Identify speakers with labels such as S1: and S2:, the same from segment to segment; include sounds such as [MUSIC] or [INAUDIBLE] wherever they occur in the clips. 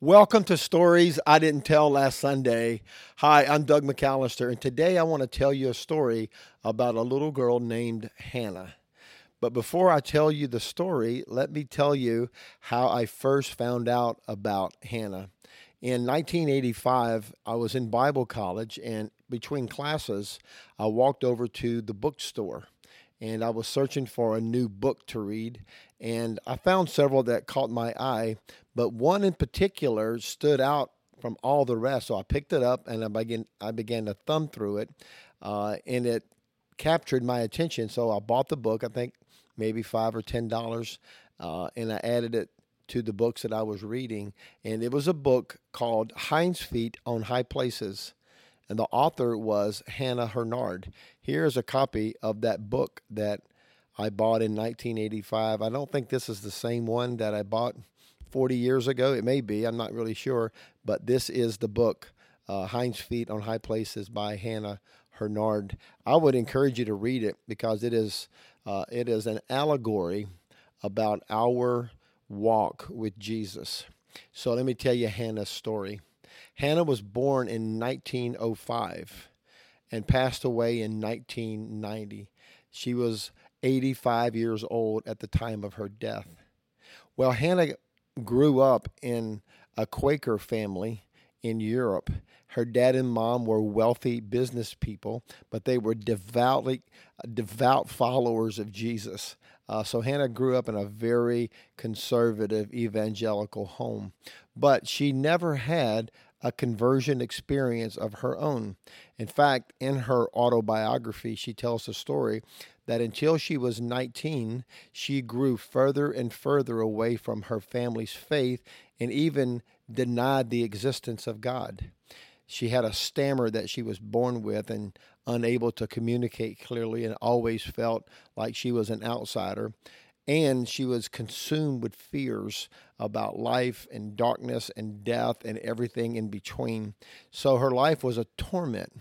S1: Welcome to Stories I Didn't Tell Last Sunday. Hi, I'm Doug McAllister, and today I want to tell you a story about a little girl named Hannah. But before I tell you the story, let me tell you how I first found out about Hannah. In 1985, I was in Bible college, and between classes, I walked over to the bookstore and I was searching for a new book to read. And I found several that caught my eye, but one in particular stood out from all the rest. So I picked it up and I began, I began to thumb through it, uh, and it captured my attention. So I bought the book, I think maybe five or ten dollars, uh, and I added it to the books that I was reading. And it was a book called Hinds Feet on High Places and the author was Hannah Hurnard. Here is a copy of that book that I bought in 1985. I don't think this is the same one that I bought 40 years ago. It may be, I'm not really sure, but this is the book, uh, Hinds Feet on High Places by Hannah Hurnard. I would encourage you to read it because it is uh, it is an allegory about our walk with Jesus. So let me tell you Hannah's story. Hannah was born in 1905 and passed away in 1990. She was 85 years old at the time of her death. Well, Hannah grew up in a Quaker family in Europe. Her dad and mom were wealthy business people, but they were devoutly devout followers of Jesus. Uh, so Hannah grew up in a very conservative evangelical home, but she never had a conversion experience of her own. In fact, in her autobiography, she tells the story that until she was 19, she grew further and further away from her family's faith and even denied the existence of God. She had a stammer that she was born with and unable to communicate clearly and always felt like she was an outsider and she was consumed with fears about life and darkness and death and everything in between. So her life was a torment.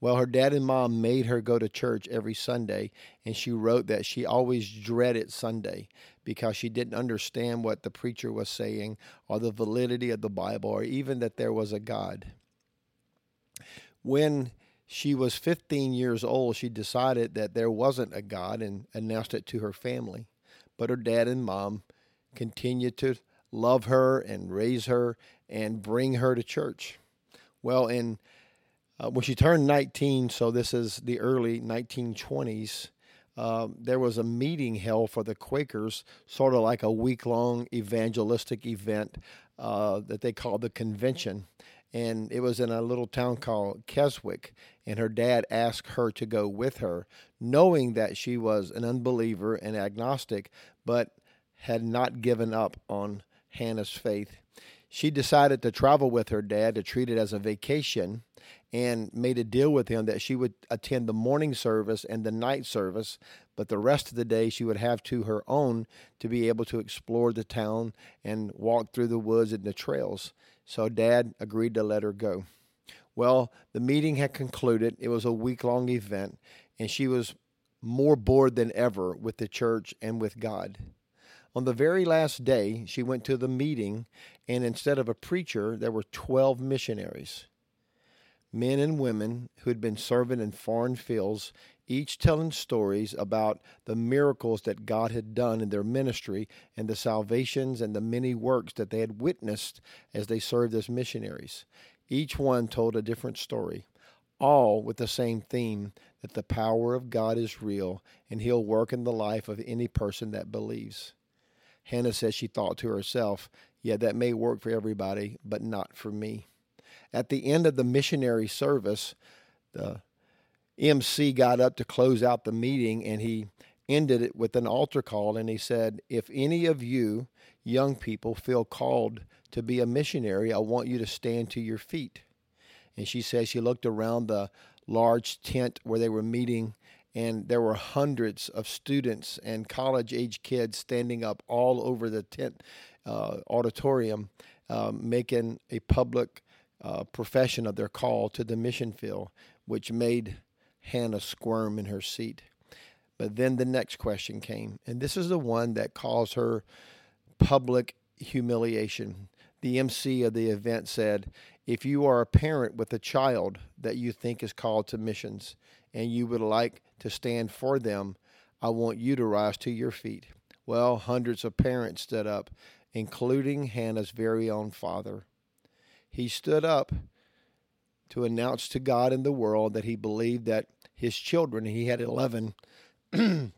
S1: Well, her dad and mom made her go to church every Sunday, and she wrote that she always dreaded Sunday because she didn't understand what the preacher was saying or the validity of the Bible or even that there was a God. When she was 15 years old, she decided that there wasn't a God and announced it to her family but her dad and mom continued to love her and raise her and bring her to church. Well, in uh, when she turned 19, so this is the early 1920s, uh, there was a meeting held for the Quakers, sort of like a week long evangelistic event uh, that they called the convention and it was in a little town called Keswick. And her dad asked her to go with her, knowing that she was an unbeliever and agnostic, but had not given up on Hannah's faith. She decided to travel with her dad to treat it as a vacation and made a deal with him that she would attend the morning service and the night service, but the rest of the day she would have to her own to be able to explore the town and walk through the woods and the trails. So dad agreed to let her go. Well, the meeting had concluded. It was a week long event, and she was more bored than ever with the church and with God. On the very last day, she went to the meeting, and instead of a preacher, there were 12 missionaries men and women who had been serving in foreign fields, each telling stories about the miracles that God had done in their ministry and the salvations and the many works that they had witnessed as they served as missionaries. Each one told a different story, all with the same theme that the power of God is real and He'll work in the life of any person that believes. Hannah says she thought to herself, Yeah, that may work for everybody, but not for me. At the end of the missionary service, the MC got up to close out the meeting and he ended it with an altar call and he said, If any of you young people feel called to be a missionary, I want you to stand to your feet. And she says she looked around the large tent where they were meeting and there were hundreds of students and college age kids standing up all over the tent uh, auditorium, um, making a public uh, profession of their call to the mission field, which made Hannah squirm in her seat. But then the next question came, and this is the one that caused her public humiliation. The MC of the event said, If you are a parent with a child that you think is called to missions and you would like to stand for them, I want you to rise to your feet. Well, hundreds of parents stood up, including Hannah's very own father. He stood up to announce to God and the world that he believed that his children, he had 11, [CLEARS THROAT]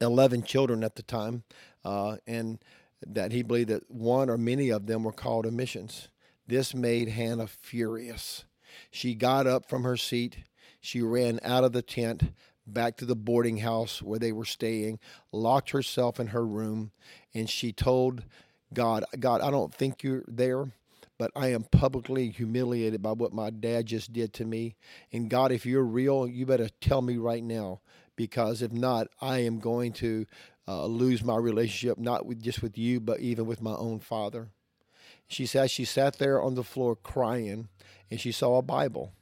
S1: 11 children at the time, uh, and that he believed that one or many of them were called to missions. This made Hannah furious. She got up from her seat. She ran out of the tent back to the boarding house where they were staying, locked herself in her room, and she told God, God, I don't think you're there, but I am publicly humiliated by what my dad just did to me. And God, if you're real, you better tell me right now, because if not, I am going to uh, lose my relationship, not with, just with you, but even with my own father. She said she sat there on the floor crying, and she saw a Bible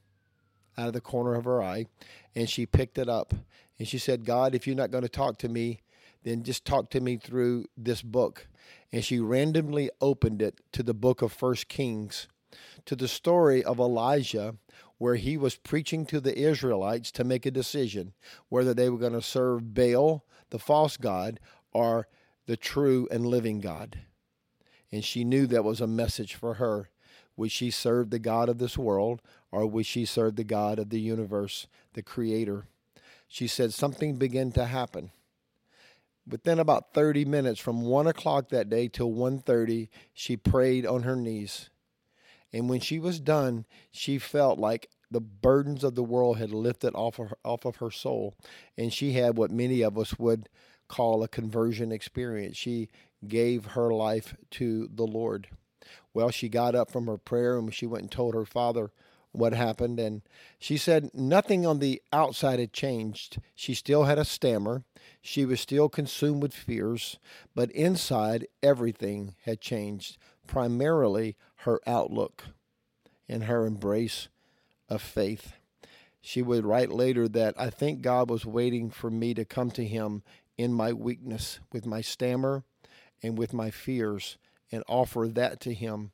S1: out of the corner of her eye, and she picked it up. And she said, God, if you're not going to talk to me, then just talk to me through this book. And she randomly opened it to the book of First Kings, to the story of Elijah, where he was preaching to the Israelites to make a decision whether they were going to serve Baal, the false god, or the true and living God. And she knew that was a message for her. Would she serve the God of this world, or would she serve the God of the universe, the Creator? She said something began to happen. Within about 30 minutes, from 1 o'clock that day till 1.30, she prayed on her knees. And when she was done, she felt like the burdens of the world had lifted off of her, off of her soul, and she had what many of us would call a conversion experience. She gave her life to the Lord. Well, she got up from her prayer and she went and told her father what happened. And she said nothing on the outside had changed. She still had a stammer. She was still consumed with fears. But inside, everything had changed, primarily her outlook and her embrace of faith. She would write later that I think God was waiting for me to come to Him in my weakness, with my stammer and with my fears, and offer that to Him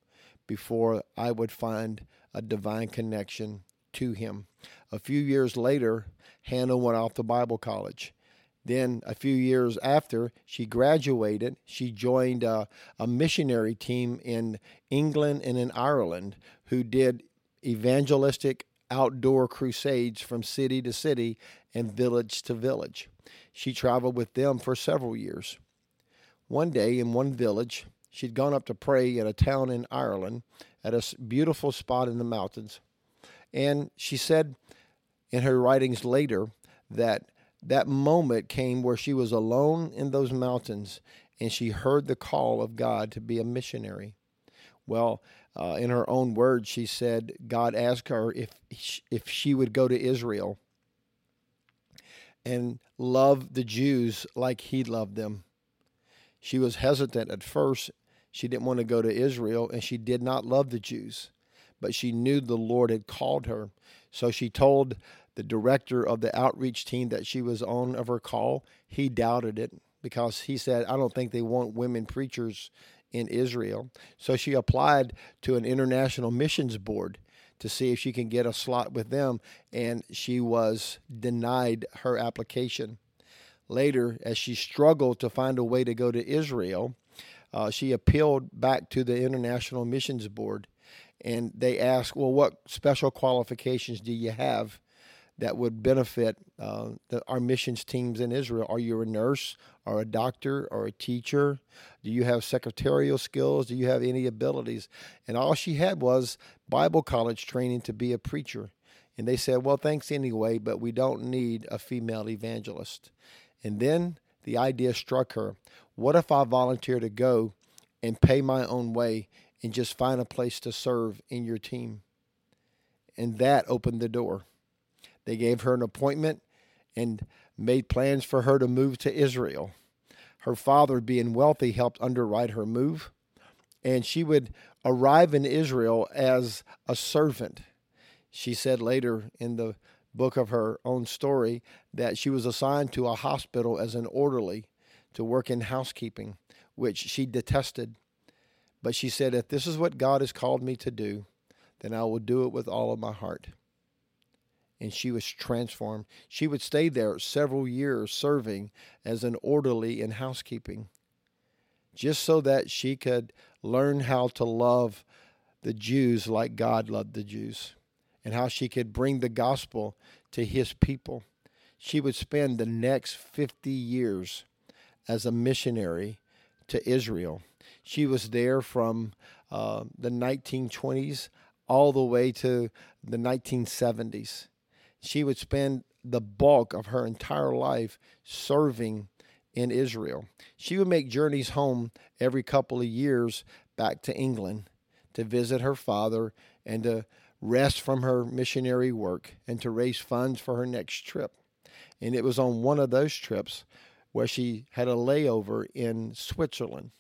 S1: before I would find a divine connection to Him. A few years later, Hannah went off to Bible college. Then, a few years after she graduated, she joined a, a missionary team in England and in Ireland who did evangelistic outdoor crusades from city to city and village to village. She traveled with them for several years. One day in one village, she'd gone up to pray in a town in Ireland at a beautiful spot in the mountains. And she said in her writings later that that moment came where she was alone in those mountains and she heard the call of God to be a missionary. Well, uh, in her own words, she said God asked her if if she would go to Israel and love the Jews like He loved them. She was hesitant at first. She didn't want to go to Israel, and she did not love the Jews, but she knew the Lord had called her. So she told the director of the outreach team that she was on of her call. He doubted it because he said, I don't think they want women preachers in Israel. So she applied to an international missions board to see if she can get a slot with them, and she was denied her application. Later, as she struggled to find a way to go to Israel, uh, she appealed back to the International Missions Board, and they asked, "Well, what special qualifications do you have that would benefit uh, the, our missions teams in Israel? Are you a nurse or a doctor or a teacher? Do you have secretarial skills? Do you have any abilities? And all she had was Bible college training to be a preacher. And they said, Well, thanks anyway, but we don't need a female evangelist. And then the idea struck her what if I volunteer to go and pay my own way and just find a place to serve in your team? And that opened the door. They gave her an appointment and made plans for her to move to Israel. Her father, being wealthy, helped underwrite her move, and she would arrive in Israel as a servant. She said later in the book of her own story that she was assigned to a hospital as an orderly to work in housekeeping, which she detested. But she said, If this is what God has called me to do, then I will do it with all of my heart. And she was transformed. She would stay there several years serving as an orderly in housekeeping, just so that she could learn how to love the Jews like God loved the Jews, and how she could bring the gospel to his people. She would spend the next 50 years as a missionary to Israel. She was there from uh, the 1920s all the way to the 1970s. She would spend the bulk of her entire life serving in Israel. She would make journeys home every couple of years back to England to visit her father and to rest from her missionary work and to raise funds for her next trip. And it was on one of those trips where she had a layover in Switzerland.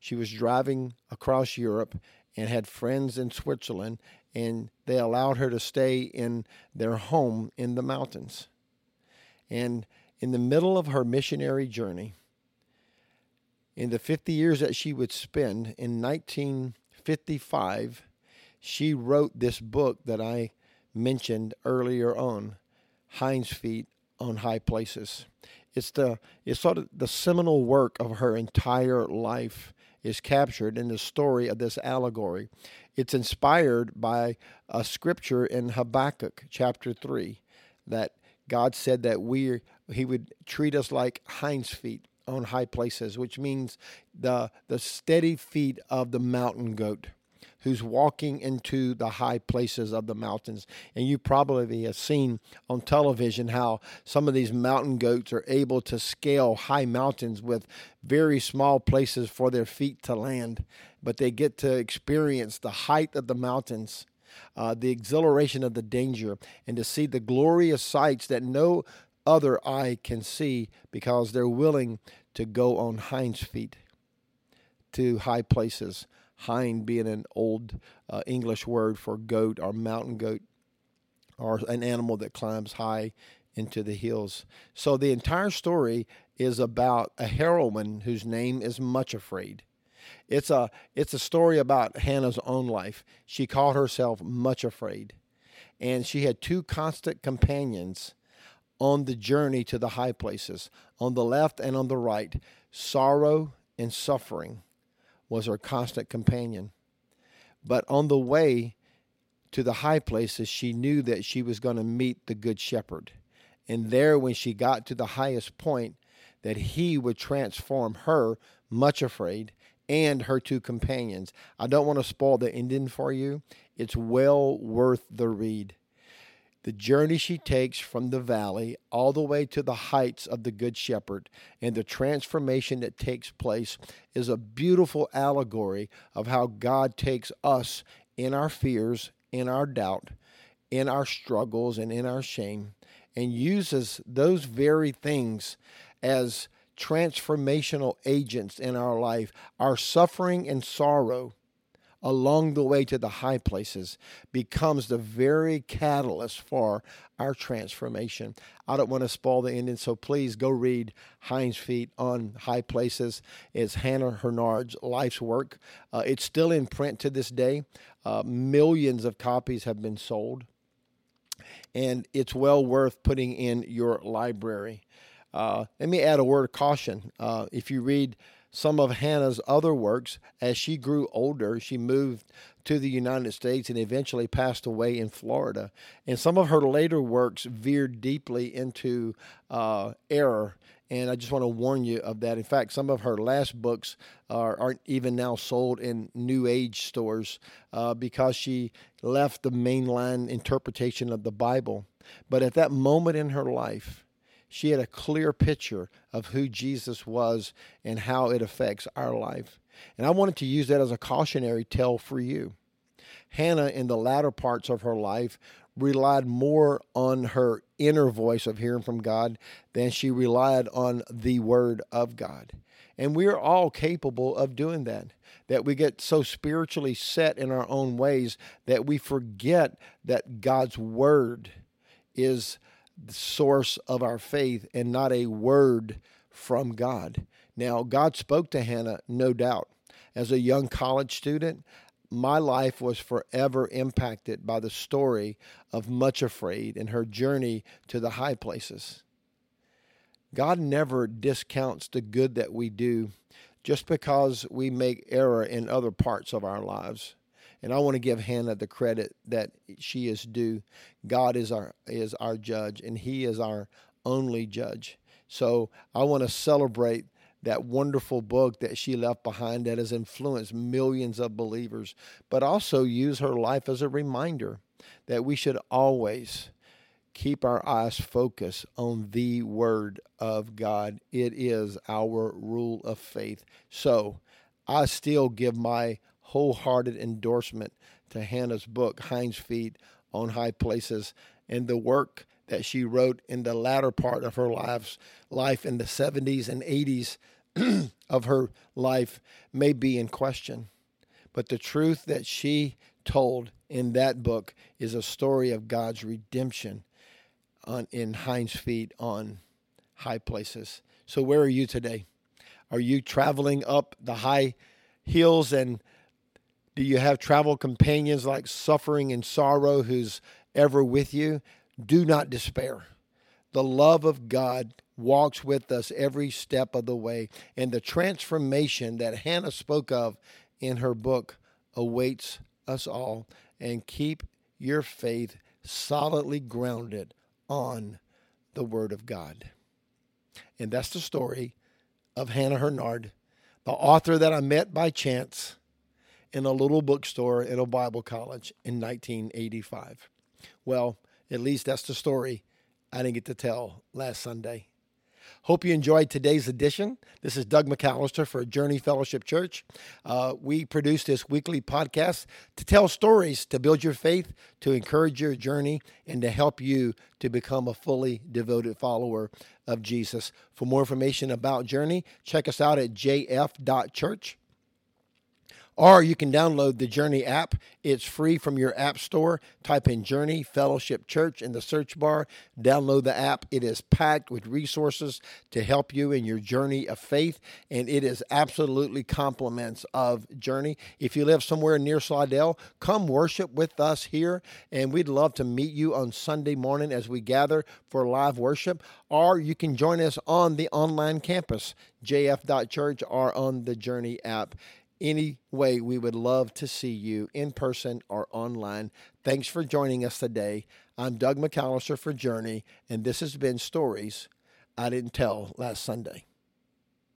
S1: She was driving across Europe and had friends in Switzerland, and they allowed her to stay in their home in the mountains. And in the middle of her missionary journey, in the 50 years that she would spend in 1955, she wrote this book that I mentioned earlier on, Hinds Feet on High Places. It's the it's sort of the seminal work of her entire life is captured in the story of this allegory. It's inspired by a scripture in Habakkuk chapter 3 that God said that we he would treat us like hinds feet on high places, which means the the steady feet of the mountain goat who's walking into the high places of the mountains. And you probably have seen on television how some of these mountain goats are able to scale high mountains with very small places for their feet to land, but they get to experience the height of the mountains. Uh, the exhilaration of the danger, and to see the glorious sights that no other eye can see because they're willing to go on hinds feet to high places hind being an old uh, English word for goat or mountain goat or an animal that climbs high into the hills. So the entire story is about a heroine whose name is Much Afraid. It's a it's a story about Hannah's own life. She called herself Much Afraid, and she had two constant companions on the journey to the high places, on the left and on the right, sorrow and suffering was her constant companion. But on the way to the high places, she knew that she was going to meet the Good Shepherd. And there, when she got to the highest point, that he would transform her, much afraid, and her two companions. I don't want to spoil the ending for you. It's well worth the read. The journey she takes from the valley all the way to the heights of the Good Shepherd and the transformation that takes place is a beautiful allegory of how God takes us in our fears, in our doubt, in our struggles, and in our shame, and uses those very things as transformational agents in our life. Our suffering and sorrow along the way to the high places becomes the very catalyst for our transformation. I don't want to spoil the ending, so please go read Hinds Feet on High Places. It's Hannah Hurnard's life's work. Uh, it's still in print to this day. Uh, millions of copies have been sold, and it's well worth putting in your library. Uh, let me add a word of caution. Uh, if you read some of Hannah's other works. As she grew older, she moved to the United States and eventually passed away in Florida. And some of her later works veered deeply into uh, error. And I just want to warn you of that. In fact, some of her last books are, aren't even now sold in New Age stores uh, because she left the mainline interpretation of the Bible. But at that moment in her life, she had a clear picture of who Jesus was and how it affects our life. And I wanted to use that as a cautionary tale for you. Hannah, in the latter parts of her life, relied more on her inner voice of hearing from God than she relied on the Word of God. And we are all capable of doing that. That we get so spiritually set in our own ways that we forget that God's Word is source of our faith and not a word from God. Now, God spoke to Hannah, no doubt. as a young college student, my life was forever impacted by the story of Much Afraid and her journey to the high places. God never discounts the good that we do just because we make error in other parts of our lives. And I want to give Hannah the credit that she is due. God is our is our judge and he is our only judge. So I want to celebrate that wonderful book that she left behind that has influenced millions of believers, but also use her life as a reminder that we should always keep our eyes focused on the Word of God. It is our rule of faith. So I still give my wholehearted endorsement to Hannah's book, Hinds Feet on High Places, and the work that she wrote in the latter part of her life's life in the 70s and 80s [CLEARS THROAT] of her life may be in question. But the truth that she told in that book is a story of God's redemption on in Hinds feet on high places. So where are you today? Are you traveling up the high hills and do you have travel companions like suffering and sorrow who's ever with you? Do not despair. The love of God walks with us every step of the way, and the transformation that Hannah spoke of in her book awaits us all. And keep your faith solidly grounded on the Word of God. And that's the story of Hannah Hurnard, the author that I met by chance in a little bookstore in a Bible college in 1985. Well, at least that's the story I didn't get to tell last Sunday. Hope you enjoyed today's edition. This is Doug McAllister for Journey Fellowship Church. Uh, we produce this weekly podcast to tell stories, to build your faith, to encourage your journey, and to help you to become a fully devoted follower of Jesus. For more information about Journey, check us out at jf.church. Or you can download the Journey app. It's free from your app store. Type in Journey Fellowship Church in the search bar. Download the app. It is packed with resources to help you in your journey of faith, and it is absolutely compliments of Journey. If you live somewhere near Slidell, come worship with us here, and we'd love to meet you on Sunday morning as we gather for live worship. Or you can join us on the online campus, jf.church, or on the Journey app. Anyway, we would love to see you in person or online. Thanks for joining us today. I'm Doug McAllister for Journey, and this has been Stories I Didn't Tell Last Sunday.